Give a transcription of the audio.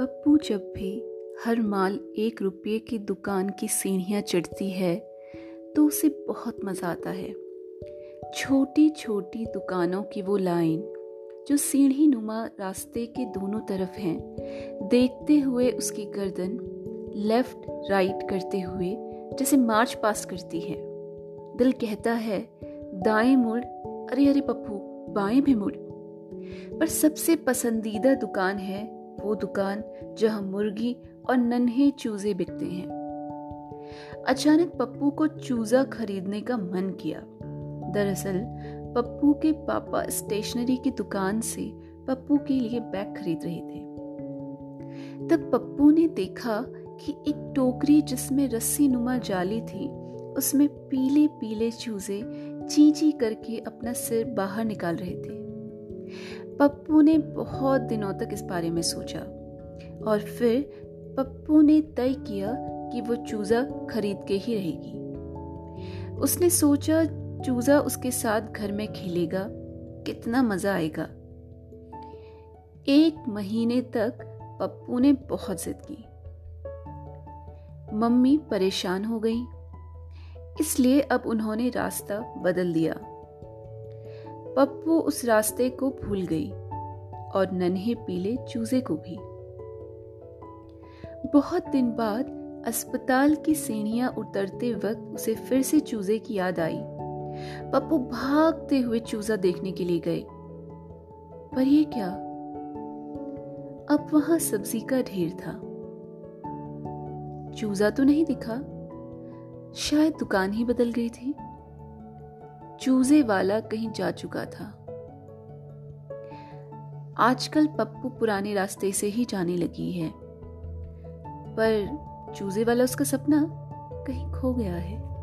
पप्पू जब भी हर माल एक रुपये की दुकान की सीढ़ियाँ चढ़ती है तो उसे बहुत मज़ा आता है। छोटी छोटी दुकानों की वो लाइन, जो सीढ़ी नुमा रास्ते के दोनों तरफ़ हैं, देखते हुए उसकी गर्दन लेफ़्ट राइट करते हुए जैसे मार्च पास करती है। दिल कहता है, दाएँ मुड़, अरे अरे पप्पू, बाएँ भी मुड़। पर सबसे पसंदीदा दुकान है वो दुकान जहाँ मुर्गी और नन्हे चूजे बिकते हैं। अचानक पप्पू को चूजा खरीदने का मन किया। दरअसल, पप्पू के पापा स्टेशनरी की दुकान से पप्पू के लिए बैग खरीद रहे थे। तब पप्पू ने देखा कि एक टोकरी जिसमें रस्सी नुमा जाली थी, उसमें पीले पीले चूजे ची ची करके अपना सिर बाहर निकाल रहे थे। पप्पू ने बहुत दिनों तक इस बारे में सोचा और फिर पप्पू ने तय किया कि वो चूजा खरीद के ही रहेगी। उसने सोचा, चूजा उसके साथ घर में खेलेगा, कितना मज़ा आएगा। एक महीने तक पप्पू ने बहुत जिद की। मम्मी परेशान हो गई, इसलिए अब उन्होंने रास्ता बदल दिया। पप्पू उस रास्ते को भूल गई और नन्हे पीले चूजे को भी। बहुत दिन बाद अस्पताल की सीढ़ियाँ उतरते वक्त उसे फिर से चूजे की याद आई। पप्पू भागते हुए चूजा देखने के लिए गए। पर यह क्या? अब वहाँ सब्ज़ी का ढेर था। चूजा तो नहीं दिखा। शायद दुकान ही बदल गई थी। चूजे वाला कहीं जा चुका था। आजकल पप्पू पुराने रास्ते से ही जाने लगी है। पर चूजे वाला उसका सपना कहीं खो गया है।